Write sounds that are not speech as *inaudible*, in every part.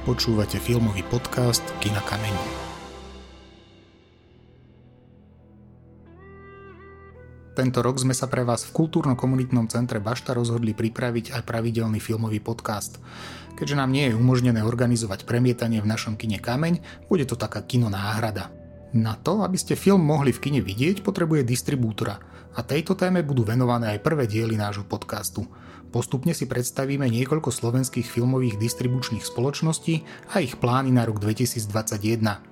Počúvate filmový podcast Kina Kameň. Tento rok sme sa pre vás v kultúrno-komunitnom centre Bašta rozhodli pripraviť aj pravidelný filmový podcast. Keďže nám nie je umožnené organizovať premietanie v našom kine Kameň, bude to taká kino náhrada. Na to, aby ste film mohli v kine vidieť, potrebuje distribútora a tejto téme budú venované aj prvé diely nášho podcastu. Postupne si predstavíme niekoľko slovenských filmových distribučných spoločností a ich plány na rok 2021.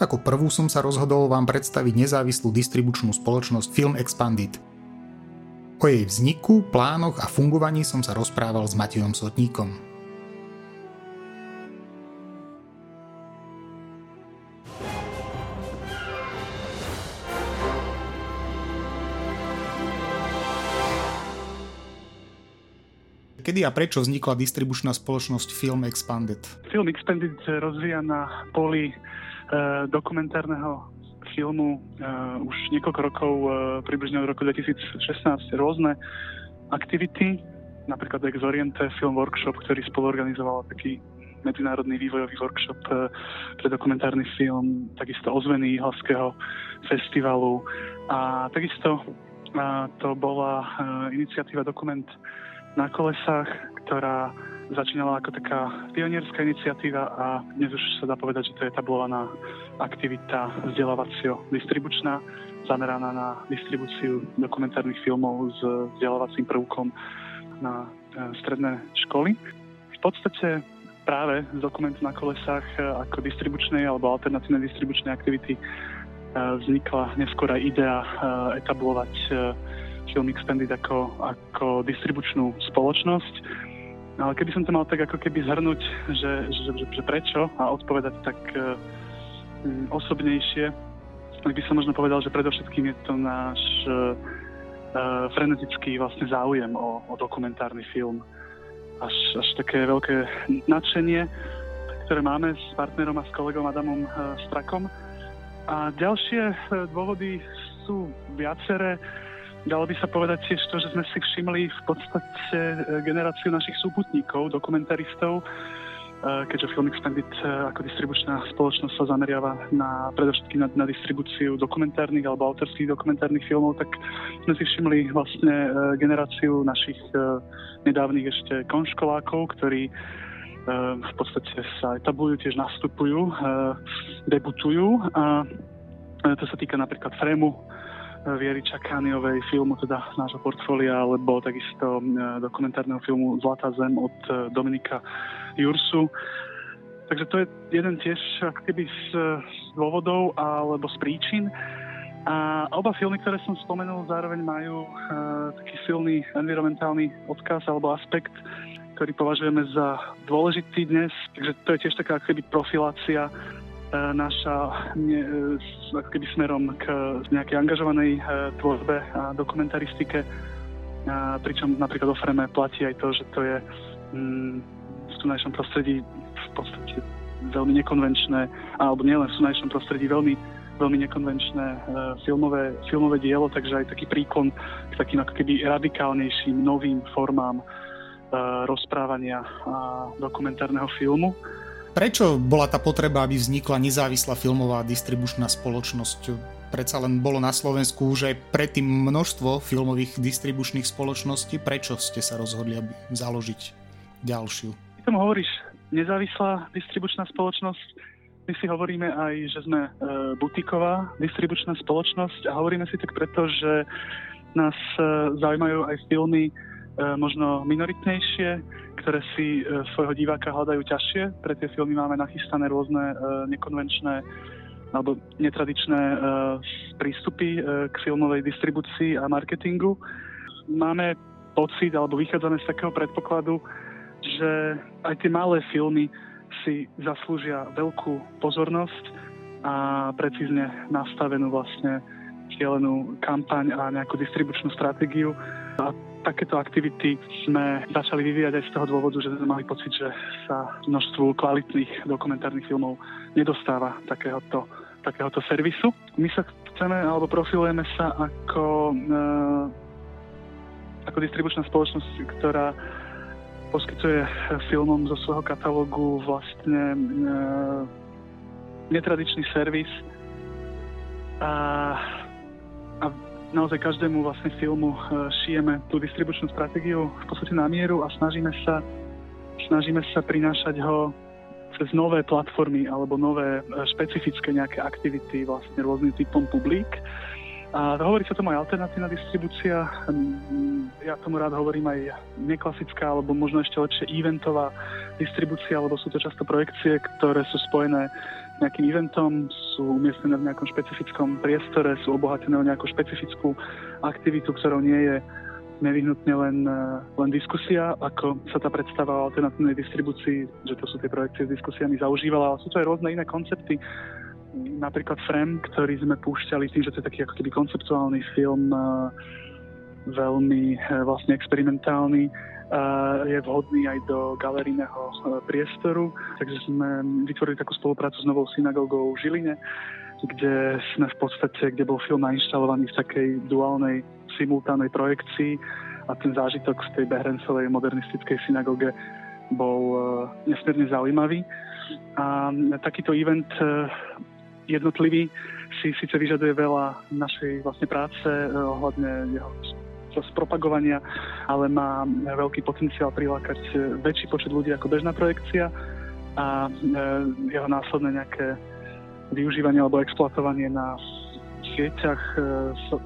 Ako prvú som sa rozhodol vám predstaviť nezávislú distribučnú spoločnosť Film Expanded. O jej vzniku, plánoch a fungovaní som sa rozprával s Matejom Sotníkom. Kedy a prečo vznikla distribučná spoločnosť Film Expanded? Film Expanded rozvíja na poli e, dokumentárneho filmu e, už niekoľko rokov, e, približne od roku 2016, rôzne aktivity, napríklad Ex Oriente Film Workshop, ktorý spoluorganizoval taký medzinárodný vývojový workshop e, pre dokumentárny film, takisto ozveny Jihlavského festivalu a takisto a to bola uh, iniciatíva Dokument na kolesách, ktorá začínala ako taká pionierská iniciatíva a dnes už sa dá povedať, že to je etablovaná aktivita vzdelávacio-distribučná, zameraná na distribúciu dokumentárnych filmov s vzdelávacím prvkom na e, stredné školy. V podstate práve z dokumentu na kolesách e, ako distribučnej alebo alternatívnej distribučnej aktivity e, vznikla neskôr aj idea etablovať Film Expanded ako, ako distribučnú spoločnosť. Ale keby som to mal tak ako keby zhrnúť, že, že, že, že prečo a odpovedať tak uh, osobnejšie, tak by som možno povedal, že predovšetkým je to náš uh, frenetický vlastne záujem o, o dokumentárny film. Až, až také veľké nadšenie, ktoré máme s partnerom a s kolegom Adamom uh, Strakom. A ďalšie dôvody sú viaceré. Dalo by sa povedať tiež to, že sme si všimli v podstate e, generáciu našich súputníkov, dokumentaristov, e, keďže Film Expanded e, ako distribučná spoločnosť sa zameriava na, predovšetkým na, na distribúciu dokumentárnych alebo autorských dokumentárnych filmov, tak sme si všimli vlastne generáciu našich nedávnych ešte konškolákov, ktorí v podstate sa etablujú, tiež nastupujú, debutujú. A to sa týka napríklad Frému, Viery Čakániovej, filmu teda nášho portfólia, alebo takisto e, dokumentárneho filmu Zlatá zem od e, Dominika Jursu. Takže to je jeden tiež keby z, z dôvodov alebo z príčin. A oba filmy, ktoré som spomenul, zároveň majú uh, taký silný environmentálny odkaz alebo aspekt, ktorý považujeme za dôležitý dnes. Takže to je tiež taká keby profilácia E, naša ne, e, ako keby smerom k nejakej angažovanej e, tvorbe a dokumentaristike. Pričom napríklad o Freme platí aj to, že to je mm, v tunajšom prostredí v podstate veľmi nekonvenčné, alebo nielen v tunajšom prostredí veľmi veľmi nekonvenčné uh, filmové, filmové dielo, takže aj taký príkon k takým ako keby radikálnejším novým formám uh, rozprávania a dokumentárneho filmu. Prečo bola tá potreba, aby vznikla nezávislá filmová distribučná spoločnosť? Predsa len bolo na Slovensku už aj predtým množstvo filmových distribučných spoločností. Prečo ste sa rozhodli aby založiť ďalšiu? Ty tomu hovoríš nezávislá distribučná spoločnosť. My si hovoríme aj, že sme e, butiková distribučná spoločnosť a hovoríme si tak preto, že nás e, zaujímajú aj filmy, možno minoritnejšie, ktoré si e, svojho diváka hľadajú ťažšie. Pre tie filmy máme nachystané rôzne e, nekonvenčné alebo netradičné prístupy k filmovej distribúcii a marketingu. Máme pocit, alebo vychádzame z takého predpokladu, že aj tie malé filmy si zaslúžia veľkú pozornosť a precízne nastavenú vlastne cieľenú kampaň a nejakú distribučnú stratégiu. A takéto aktivity sme začali vyvíjať aj z toho dôvodu, že sme mali pocit, že sa množstvu kvalitných dokumentárnych filmov nedostáva takéhoto, takéhoto servisu. My sa chceme, alebo profilujeme sa ako, e, ako distribučná spoločnosť, ktorá poskytuje filmom zo svojho katalógu vlastne e, netradičný servis a, a naozaj každému vlastne filmu e, šijeme tú distribučnú stratégiu v podstate na mieru a snažíme sa, snažíme sa prinášať ho cez nové platformy alebo nové e, špecifické nejaké aktivity vlastne rôznym typom publik. A hovorí sa tomu aj alternatívna distribúcia. Ja tomu rád hovorím aj neklasická, alebo možno ešte lepšie eventová distribúcia, lebo sú to často projekcie, ktoré sú spojené nejakým eventom, sú umiestnené v nejakom špecifickom priestore, sú obohatené o nejakú špecifickú aktivitu, ktorou nie je nevyhnutne len, len diskusia, ako sa tá predstava o alternatívnej distribúcii, že to sú tie projekcie s diskusiami zaužívala, ale sú to aj rôzne iné koncepty, napríklad Frem, ktorý sme púšťali tým, že to je taký ako keby konceptuálny film, veľmi e, vlastne experimentálny, je vhodný aj do galerijného e, priestoru. Takže sme vytvorili takú spoluprácu s novou synagogou v Žiline, kde sme v podstate, kde bol film nainštalovaný v takej duálnej simultánnej projekcii a ten zážitok z tej Behrencovej modernistickej synagóge bol e, nesmierne zaujímavý. A takýto event jednotlivý si síce vyžaduje veľa našej vlastne práce ohľadne jeho spropagovania, ale má veľký potenciál prilákať eh, väčší počet ľudí ako bežná projekcia a eh, jeho následné nejaké využívanie alebo exploatovanie na sieťach so,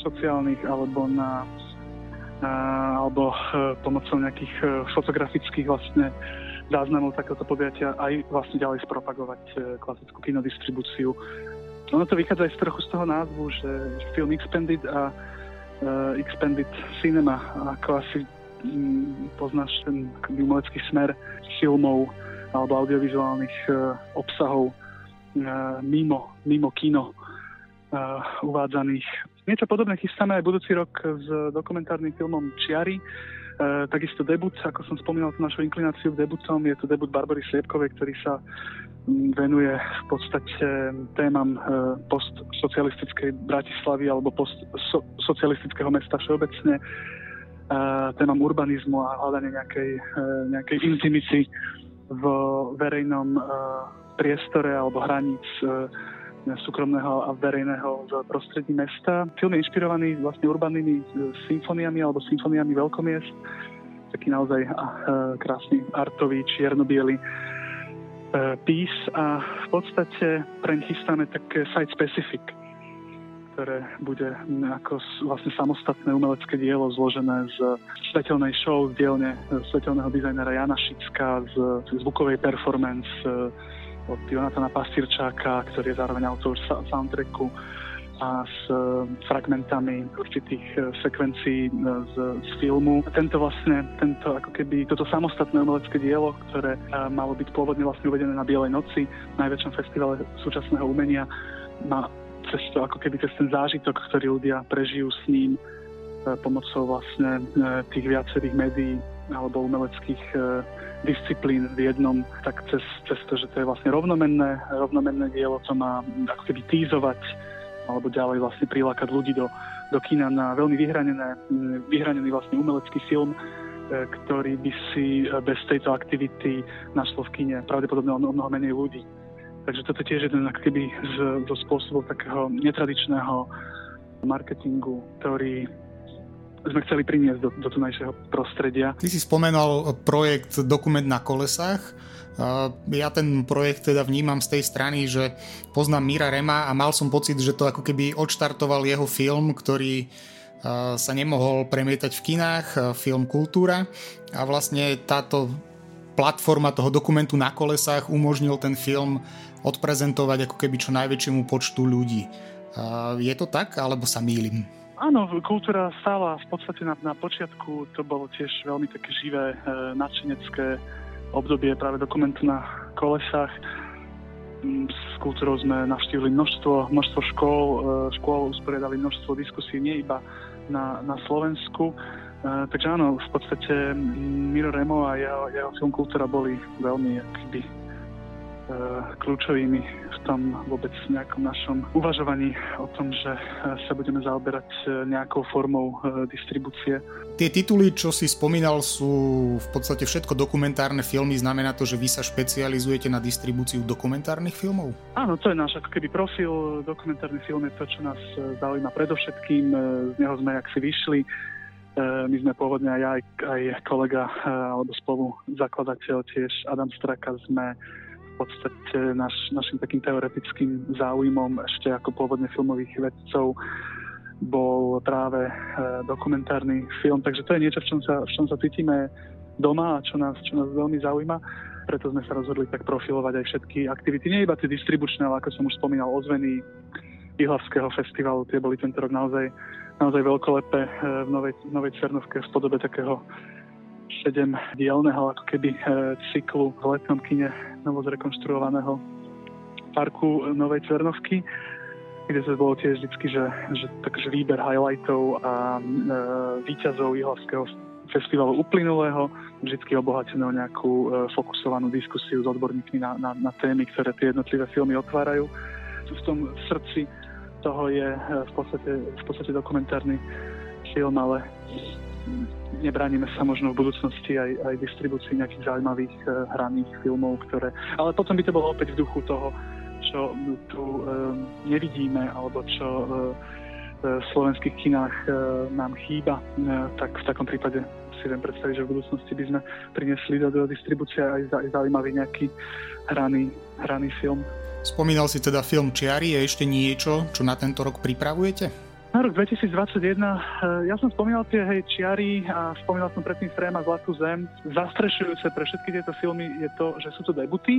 sociálnych alebo na, alebo pomocou nejakých fotografických vlastne záznamov takéhoto podujatia aj vlastne ďalej spropagovať e, klasickú kinodistribúciu. Ono to vychádza aj z trochu z toho názvu, že film Expanded a Expanded Cinema, ako asi um, poznáš ten umelecký smer filmov alebo audiovizuálnych uh, obsahov uh, mimo, mimo kino uvádzaných. Niečo podobné chystáme aj budúci rok s dokumentárnym filmom Čiary, E, takisto debut, ako som spomínal tú našu inklináciu k debutom, je to debut Barbory Sliepkovej, ktorý sa venuje v podstate témam e, postsocialistickej Bratislavy alebo postsocialistického mesta všeobecne, e, témam urbanizmu a hľadanie nejakej, nejakej intimity v verejnom priestore alebo hraníc súkromného a verejného v prostredí mesta. Film je inšpirovaný vlastne urbannými e, symfóniami alebo symfóniami veľkomiest. Taký naozaj krásny artový, čierno-biely e, pís a v podstate preň chystáme také site-specific, ktoré bude ako vlastne samostatné umelecké dielo zložené z svetelnej show z dielne e, svetelného dizajnera Jana Šicka, z zvukovej performance, od Jonatana Pastírčáka, ktorý je zároveň autor soundtracku a s e, fragmentami určitých e, sekvencií e, z, z filmu. Tento vlastne, tento ako keby, toto samostatné umelecké dielo, ktoré malo byť pôvodne vlastne uvedené na Bielej noci, najväčšom festivale súčasného umenia, má cez to, ako keby cez ten zážitok, ktorý ľudia prežijú s ním pomocou vlastne tých viacerých médií alebo umeleckých disciplín v jednom, tak cez, cez to, že to je vlastne rovnomenné, rovnomenné dielo, co má ako keby týzovať alebo ďalej vlastne prilákať ľudí do, do kina na veľmi vyhranené, vyhranený vlastne umelecký film, e, ktorý by si bez tejto aktivity našlo v kine pravdepodobne o mnoho menej ľudí. Takže toto tiež jeden keby z, zo spôsobov takého netradičného marketingu, ktorý sme chceli priniesť do, do tunajšieho prostredia. Ty si spomenul projekt Dokument na kolesách. Ja ten projekt teda vnímam z tej strany, že poznám Mira Rema a mal som pocit, že to ako keby odštartoval jeho film, ktorý sa nemohol premietať v kinách, film Kultúra a vlastne táto platforma toho dokumentu na kolesách umožnil ten film odprezentovať ako keby čo najväčšiemu počtu ľudí. Je to tak, alebo sa mýlim? Áno, kultúra stála v podstate na, na počiatku, to bolo tiež veľmi také živé, e, nadšenecké obdobie práve dokumentu na kolesách. Mm, s kultúrou sme navštívili množstvo, množstvo škôl, e, škôl usporiadali množstvo diskusí, nie iba na, na Slovensku. E, takže áno, v podstate Miro Remo a jeho, jeho film Kultúra boli veľmi akby, kľúčovými v tom vôbec nejakom našom uvažovaní o tom, že e, sa budeme zaoberať e, nejakou formou distribúcie. Tie tituly, čo si spomínal, sú v podstate všetko dokumentárne filmy. Znamená to, že vy sa špecializujete na distribúciu dokumentárnych filmov? Áno, to je náš ako keby profil. Dokumentárny film je to, čo nás zaujíma predovšetkým. Z neho sme ak si vyšli E, my sme pôvodne aj ja, aj kolega e, alebo spolu zakladateľ tiež Adam Straka sme podstate naš, našim takým teoretickým záujmom ešte ako pôvodne filmových vedcov bol práve e, dokumentárny film. Takže to je niečo, v čom sa, v čom sa cítime doma a čo nás, čo nás veľmi zaujíma. Preto sme sa rozhodli tak profilovať aj všetky aktivity, nie iba tie distribučné, ale ako som už spomínal, ozveny Ihlavského festivalu, tie boli tento rok naozaj naozaj veľkolepé eh, v Novej, Novej Cvernovke v podobe takého sedem dielného ako keby eh, cyklu v letnom kine novozrekonštruovaného parku Novej Cvernovky, kde sa bolo tiež vždy, že, že takže výber highlightov a e, výťazov Jihlavského festivalu uplynulého, vždy obohateného nejakú e, fokusovanú diskusiu s odborníkmi na, na, na témy, ktoré tie jednotlivé filmy otvárajú. V tom srdci toho je eh, v podstate, v podstate dokumentárny film, ale nebránime sa možno v budúcnosti aj, aj distribúcii nejakých zaujímavých uh, hraných filmov, ktoré... Ale potom by to bolo opäť v duchu toho, čo tu uh, nevidíme, alebo čo uh, v slovenských kinách uh, nám chýba, uh, tak v takom prípade si viem predstaviť, že v budúcnosti by sme priniesli do, do distribúcie aj zaujímavý nejaký hraný, hraný film. Spomínal si teda film Čiary, je ešte niečo, čo na tento rok pripravujete? Na rok 2021, eh, ja som spomínal tie hej, čiary a spomínal som predtým Frém a Zlatú zem. Zastrešujúce pre všetky tieto filmy je to, že sú to debuty.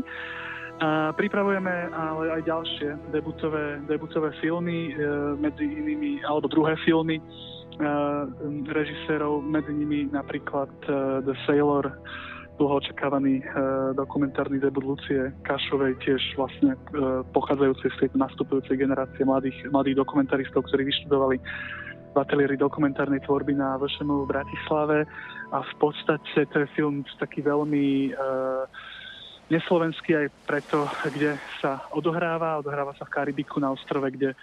A pripravujeme ale aj ďalšie debutové, debutové filmy, e, medzi inými, alebo druhé filmy e, režisérov, medzi nimi napríklad The Sailor, dlho očakávaný e, dokumentárny debut Lucie Kašovej, tiež vlastne e, pochádzajúcej z tejto nastupujúcej generácie mladých, mladých dokumentaristov, ktorí vyštudovali v ateliéri dokumentárnej tvorby na VŠMU v Bratislave a v podstate to je film taký veľmi e, neslovenský aj preto, kde sa odohráva. Odohráva sa v Karibiku na ostrove, kde e,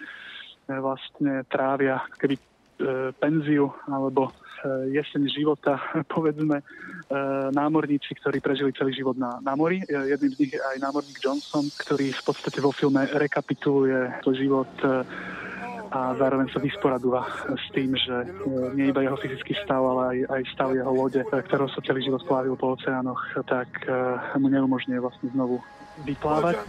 vlastne trávia keby e, penziu alebo jeseň života, *laughs* povedzme, eh, námorníci, ktorí prežili celý život na, na mori. Eh, jedným z nich je aj námorník Johnson, ktorý v podstate vo filme rekapituluje svoj život a zároveň sa vysporadúva s tým, že nie iba jeho fyzický stav, ale aj, aj stav jeho lode, ktorou sa celý život plávil po oceánoch, tak mu neumožňuje vlastne znovu vyplávať.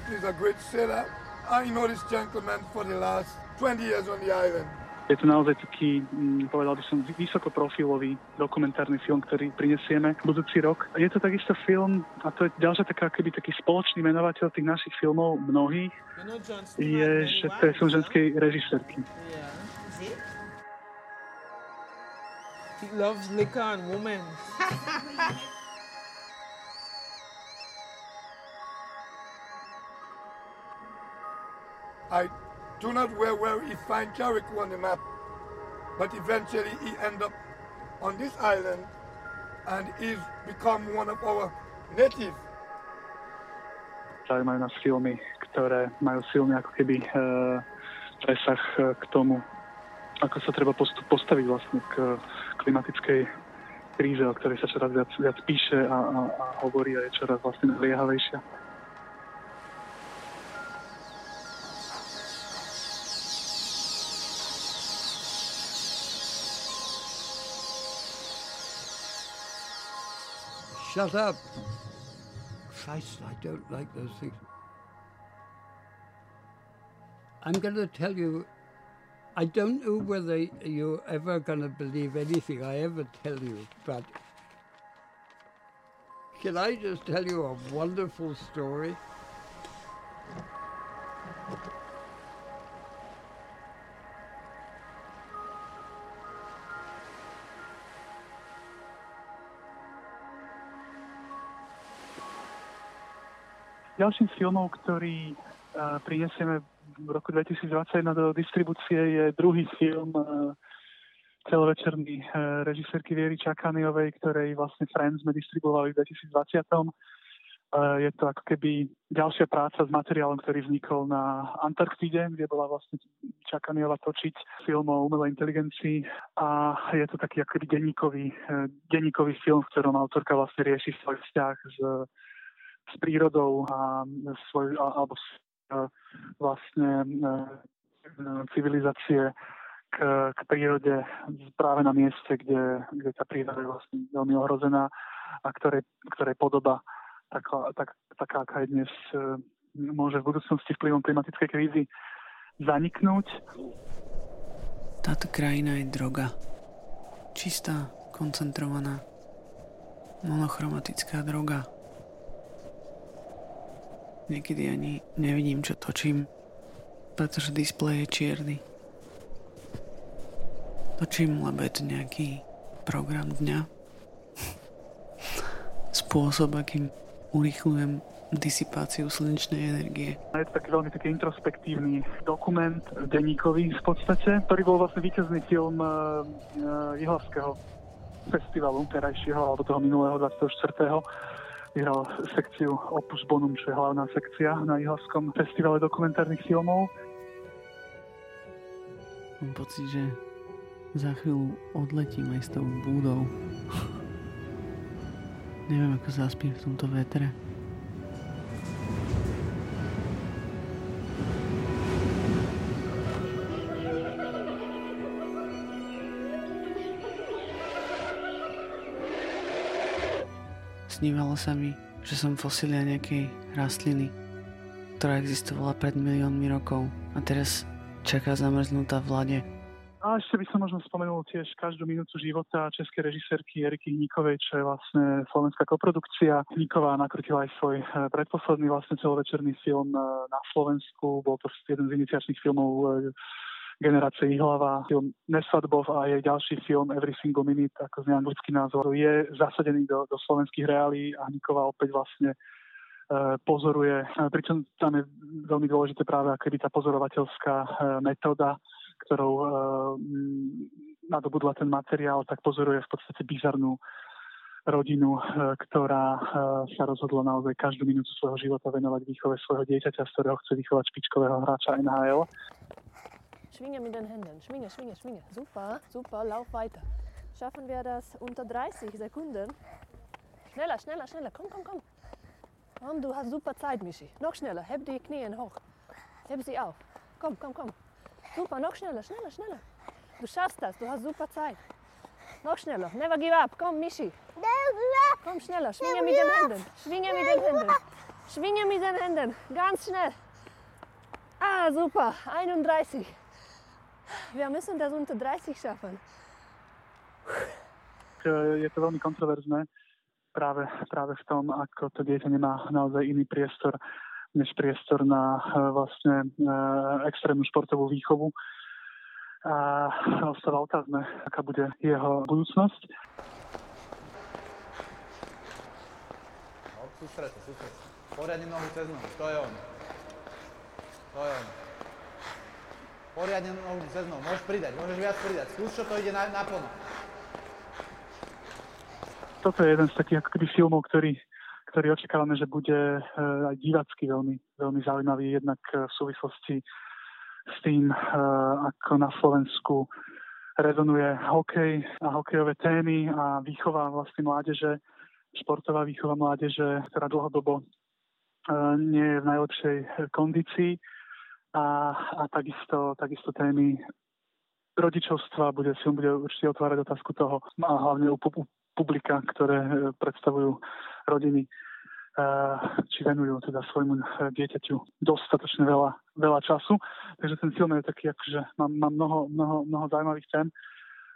I know this gentleman for the last 20 years on the island je to naozaj taký, mm, povedal by som, vysokoprofilový dokumentárny film, ktorý prinesieme budúci rok. Je to takisto film, a to je ďalšia taká, keby taký spoločný menovateľ tých našich filmov mnohých, je, že to je film ženskej režisérky. He loves liquor and women. I do not where, where he find Jericho on the map. But eventually he end up on this island and he's become one of our native. Zaujímajú nás filmy, ktoré majú silný ako keby e, presah e, k tomu, ako sa treba postup, postaviť vlastne k klimatickej kríze, o ktorej sa čoraz viac, viac píše a, a, a hovorí a je čoraz vlastne naliehavejšia. Shut up. Christ, I don't like those things. I'm going to tell you, I don't know whether you're ever going to believe anything I ever tell you, but can I just tell you a wonderful story? Ďalším filmov, ktorý uh, prinesieme v roku 2021 do distribúcie je druhý film uh, celovečerný uh, režisérky Viery Čakaniovej, ktorej vlastne Friends sme distribuovali v 2020. je to ako keby ďalšia práca s materiálom, ktorý vznikol na Antarktíde, kde bola vlastne Čakaniela točiť film o umelej inteligencii a je to taký ako keby denníkový, e, denníkový film, v ktorom autorka vlastne rieši svoj vzťah s, s prírodou a svoj, alebo s, e, vlastne civilizácie k, k prírode práve na mieste, kde, kde tá príroda je vlastne veľmi ohrozená a ktorej, ktorej podoba taká, tak, taká, aká je dnes, e, môže v budúcnosti vplyvom klimatickej krízy zaniknúť. Táto krajina je droga. Čistá, koncentrovaná, monochromatická droga. Niekedy ani nevidím, čo točím, pretože displej je čierny. Točím, to nejaký program dňa. *laughs* Spôsob, akým urýchľujem disipáciu slnečnej energie. Je to taký veľmi taký introspektívny dokument, denníkový v podstate, ktorý bol vlastne víťazný film uh, Jihlavského festivalu terajšieho, alebo toho minulého 24. Vyhral sekciu Opus Bonum, čo je hlavná sekcia na Jihlavskom festivale dokumentárnych filmov. Mám pocit, že za chvíľu odletím aj s tou búdou. *laughs* Neviem, ako zaspím v tomto vetre. Snívalo sa mi, že som fosilia nejakej rastliny, ktorá existovala pred miliónmi rokov a teraz čaká zamrznutá v lade a ešte by som možno spomenul tiež každú minútu života českej režisérky Eriky Hníkovej, čo je vlastne slovenská koprodukcia. Hníková nakrutila aj svoj eh, predposledný vlastne celovečerný film eh, na Slovensku. Bol to jeden z iniciačných filmov eh, generácie Ihlava, film Nesvadbov a jej ďalší film Every Single Minute, ako znie anglický názor, je zasadený do, do slovenských reálí a Hníková opäť vlastne pozoruje, pričom tam je veľmi dôležité práve akoby tá pozorovateľská metóda, ktorou nadobudla ten materiál, tak pozoruje v podstate bizarnú rodinu, ktorá sa rozhodla naozaj každú minútu svojho života venovať výchove svojho dieťaťa, z ktorého chce vychovať špičkového hráča NHL. Schwinge mit den Händen, schwinge, schwinge, schwinge. Super, super, lauf weiter. Schaffen wir das unter 30 Sekunden? Schneller, schneller, schneller, komm, komm, komm. Komm, du hast super Zeit, Michi. Noch schneller, heb die Knie hoch. Heb sie auf. Komm, komm, komm. Super, noch schneller, schneller, schneller. Du schaffst das, du hast super Zeit. Noch schneller, never give up. Komm, Michi. Komm schneller, schwinge mit den Händen. Schwinge mit den Händen. Schwinge mit den Händen. Ganz schnell. Ah, super. 31. Wir müssen das unter 30 schaffen. Je to veľmi kontroverzné práve, práve v tom, ako to dieťa nemá naozaj iný priestor než priestor na e, vlastne e, extrémnu športovú výchovu. A ostáva otázne, aká bude jeho budúcnosť. No, sústred sa, sústred Poriadne nohu cez nohu, to je on. To je on. Poriadne nohu cez nohu, môžeš pridať, môžeš viac pridať. Skús, čo to ide na, naplno. Toto je jeden z takých ako filmov, ktorý ktorý očakávame, že bude eh, aj divacky veľmi, veľmi zaujímavý, jednak eh, v súvislosti s tým, eh, ako na Slovensku rezonuje hokej a hokejové témy a výchova vlastne mládeže, športová výchova mládeže, ktorá dlhodobo nie je v najlepšej kondícii a, a takisto, takisto témy rodičovstva bude, film bude určite otvárať otázku toho a hlavne u, u publika, ktoré predstavujú rodiny či venujú teda svojmu eh, dieťaťu dostatočne veľa, veľa času. Takže ten film je taký, akože mám, mám mnoho, mnoho, mnoho zaujímavých tém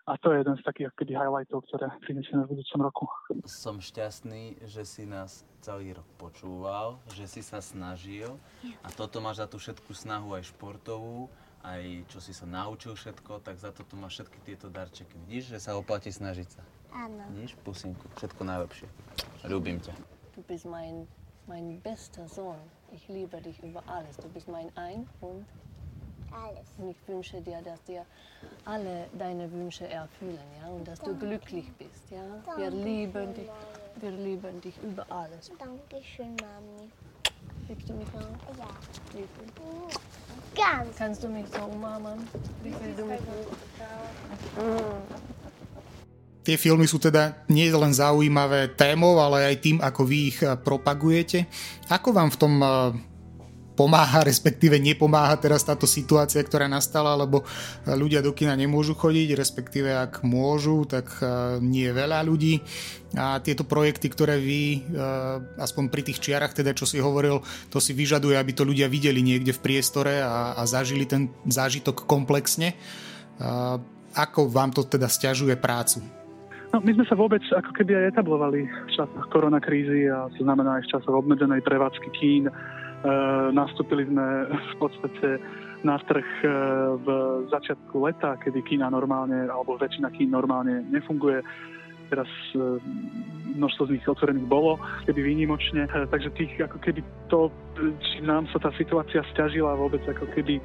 a to je jeden z takých akoby highlightov, ktoré prinesieme v budúcom roku. Som šťastný, že si nás celý rok počúval, že si sa snažil a toto máš za tú všetku snahu aj športovú, aj čo si sa naučil všetko, tak za toto máš všetky tieto darčeky. Vidíš, že sa oplatí snažiť sa? Áno. Vidíš, pusinku, všetko najlepšie. Ľúbim ťa. Du bist mein, mein bester Sohn. Ich liebe dich über alles. Du bist mein Ein und alles. Und ich wünsche dir, dass dir alle deine Wünsche erfüllen, ja, und dass du glücklich bist, ja. Wir lieben dich. Wir lieben dich über alles. Dankeschön, Mami. Liebst du mich auch? Ja. Viel? Ganz. Kannst du mich so umarmen? Wie viel du mich Tie filmy sú teda nie len zaujímavé témou, ale aj tým, ako vy ich propagujete. Ako vám v tom eh, pomáha, respektíve nepomáha teraz táto situácia, ktorá nastala, lebo ľudia do kina nemôžu chodiť, respektíve ak môžu, tak nie je veľa ľudí. A tieto projekty, ktoré vy, aspoň pri tých čiarach, teda čo si hovoril, to si vyžaduje, aby to ľudia videli niekde v priestore a, a zažili ten zážitok komplexne. Ako vám to teda stiažuje prácu? No, my sme sa vôbec ako keby aj etablovali v časoch koronakrízy a to znamená aj v časoch obmedzenej prevádzky kín. E, nastúpili sme v podstate na trh e, v začiatku leta, kedy kína normálne, alebo väčšina kín normálne nefunguje. Teraz e, množstvo z nich otvorených bolo, keby výnimočne. Takže tých ako keby to, či nám sa tá situácia stiažila vôbec ako keby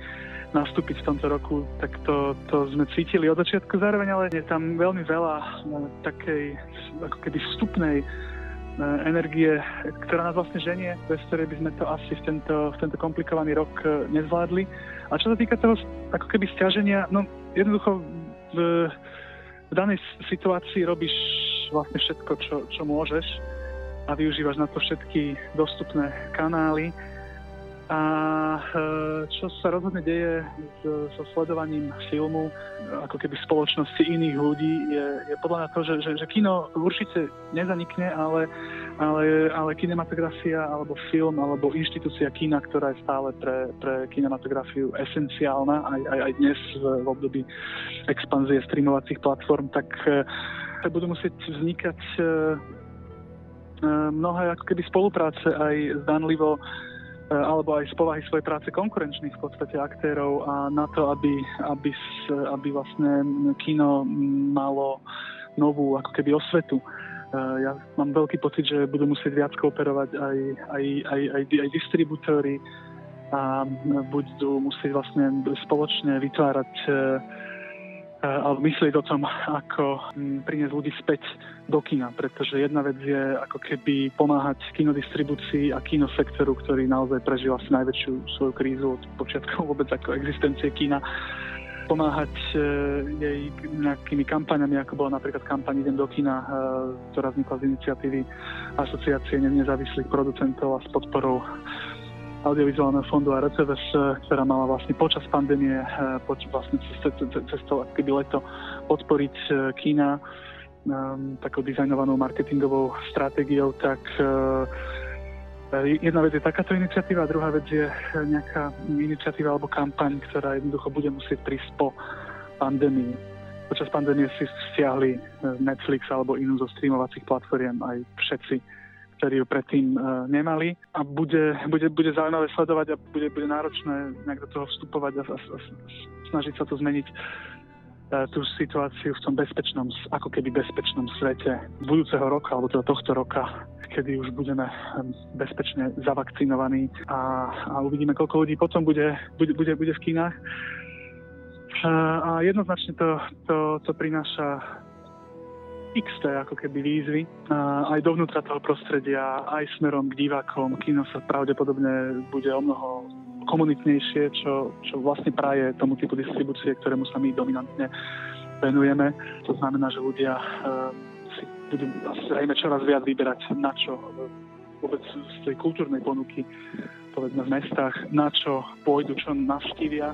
nastúpiť v tomto roku, tak to, to sme cítili od začiatku zároveň, ale je tam veľmi veľa takej ako keby vstupnej energie, ktorá nás vlastne ženie, bez ktorej by sme to asi v tento, v tento komplikovaný rok e, nezvládli. A čo sa týka toho ako keby stiaženia, no jednoducho v, v danej situácii robíš vlastne všetko, čo, čo môžeš a využívaš na to všetky dostupné kanály a e, čo sa rozhodne deje so sledovaním filmu, ako keby spoločnosti iných ľudí, je, je podľa mňa to, že, že, že kino určite nezanikne, ale, ale, ale kinematografia alebo film alebo inštitúcia kina, ktorá je stále pre, pre kinematografiu esenciálna aj, aj, aj dnes v období expanzie streamovacích platform, tak e, budú musieť vznikať e, mnohé ako keby spolupráce aj zdanlivo alebo aj z povahy svojej práce konkurenčných v podstate aktérov a na to, aby, aby, aby vlastne kino malo novú ako keby osvetu. E, ja mám veľký pocit, že budú musieť viac kooperovať aj, aj, aj, aj, aj distribútory a budú musieť vlastne spoločne vytvárať e, alebo myslieť o tom, ako mm, priniesť ľudí späť do kina, pretože jedna vec je ako keby pomáhať kinodistribúcii a kinosektoru, ktorý naozaj prežil asi najväčšiu svoju krízu od počiatkov *laughs* vôbec ako existencie kina. Pomáhať e, jej nejakými kampaňami, ako bola napríklad kampaň Idem do kina, e, ktorá vznikla z iniciatívy Asociácie nezávislých producentov a s podporou audiovizuálneho fondu a RCVS, ktorá mala vlastne počas pandémie, eh, poč, vlastne cez, cez keby leto podporiť eh, kína um, takou dizajnovanou marketingovou stratégiou, tak uh, jedna vec je takáto iniciatíva, druhá vec je nejaká iniciatíva alebo kampaň, ktorá jednoducho bude musieť prísť po pandémii. Počas pandémie si stiahli Netflix alebo inú zo streamovacích platform aj všetci ktorí ju predtým uh, nemali. A bude, bude, bude zaujímavé sledovať a bude, bude náročné nejak do toho vstupovať a, a, a snažiť sa to zmeniť uh, tú situáciu v tom bezpečnom, ako keby bezpečnom svete budúceho roka, alebo teda tohto roka, kedy už budeme bezpečne zavakcinovaní a, a uvidíme, koľko ľudí potom bude, bude, bude, bude v kinách. A jednoznačne to, to, to prináša XT ako keby výzvy aj dovnútra toho prostredia, aj smerom k divákom. Kino sa pravdepodobne bude o mnoho komunitnejšie, čo, čo vlastne praje tomu typu distribúcie, ktorému sa my dominantne venujeme. To znamená, že ľudia uh, si budú zrejme čoraz viac vyberať na čo vôbec z tej kultúrnej ponuky povedzme v mestách, na čo pôjdu, čo navštívia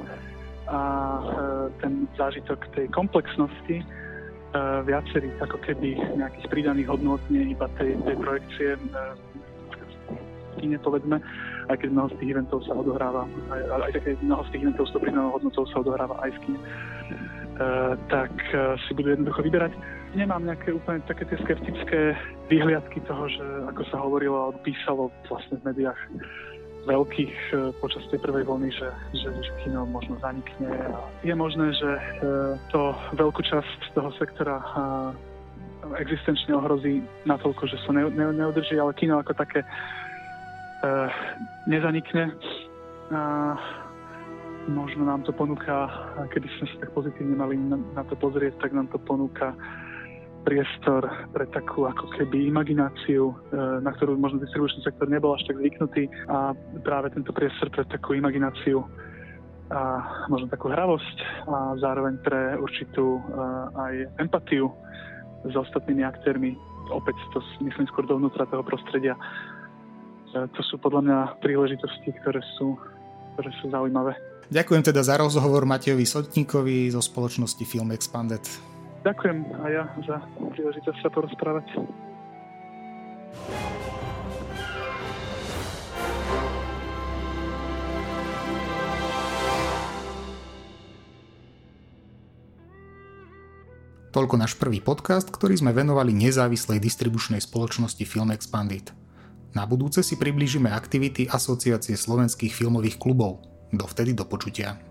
a uh, ten zážitok tej komplexnosti viacerých ako keby nejakých pridaných hodnot, nie iba tej, tej projekcie uh, kine povedzme, aj keď mnoho z tých eventov sa odohráva, aj, aj keď mnoho z tých eventov s tou pridanou hodnotou sa odohráva aj v kine, uh, tak si budú jednoducho vyberať. Nemám nejaké úplne také tie skeptické vyhliadky toho, že ako sa hovorilo alebo písalo vlastne v médiách, veľkých e, počas tej prvej vlny, že, že, kino možno zanikne. Je možné, že e, to veľkú časť toho sektora e, existenčne ohrozí natoľko, že sa ne, ne, neudrží, ale kino ako také nezanikne. A možno nám to ponúka, keby sme sa tak pozitívne mali na to pozrieť, tak nám to ponúka priestor pre takú ako keby imagináciu, na ktorú možno distribučný sektor nebol až tak zvyknutý a práve tento priestor pre takú imagináciu a možno takú hravosť a zároveň pre určitú aj empatiu s ostatnými aktérmi. Opäť to myslím skôr dovnútra toho prostredia. To sú podľa mňa príležitosti, ktoré sú, ktoré sú zaujímavé. Ďakujem teda za rozhovor Matejovi Sotníkovi zo spoločnosti Film Expanded. Ďakujem a ja za príležitosť sa porozprávať. Toľko náš prvý podcast, ktorý sme venovali nezávislej distribučnej spoločnosti Film Expandit. Na budúce si priblížime aktivity Asociácie slovenských filmových klubov. Dovtedy do počutia.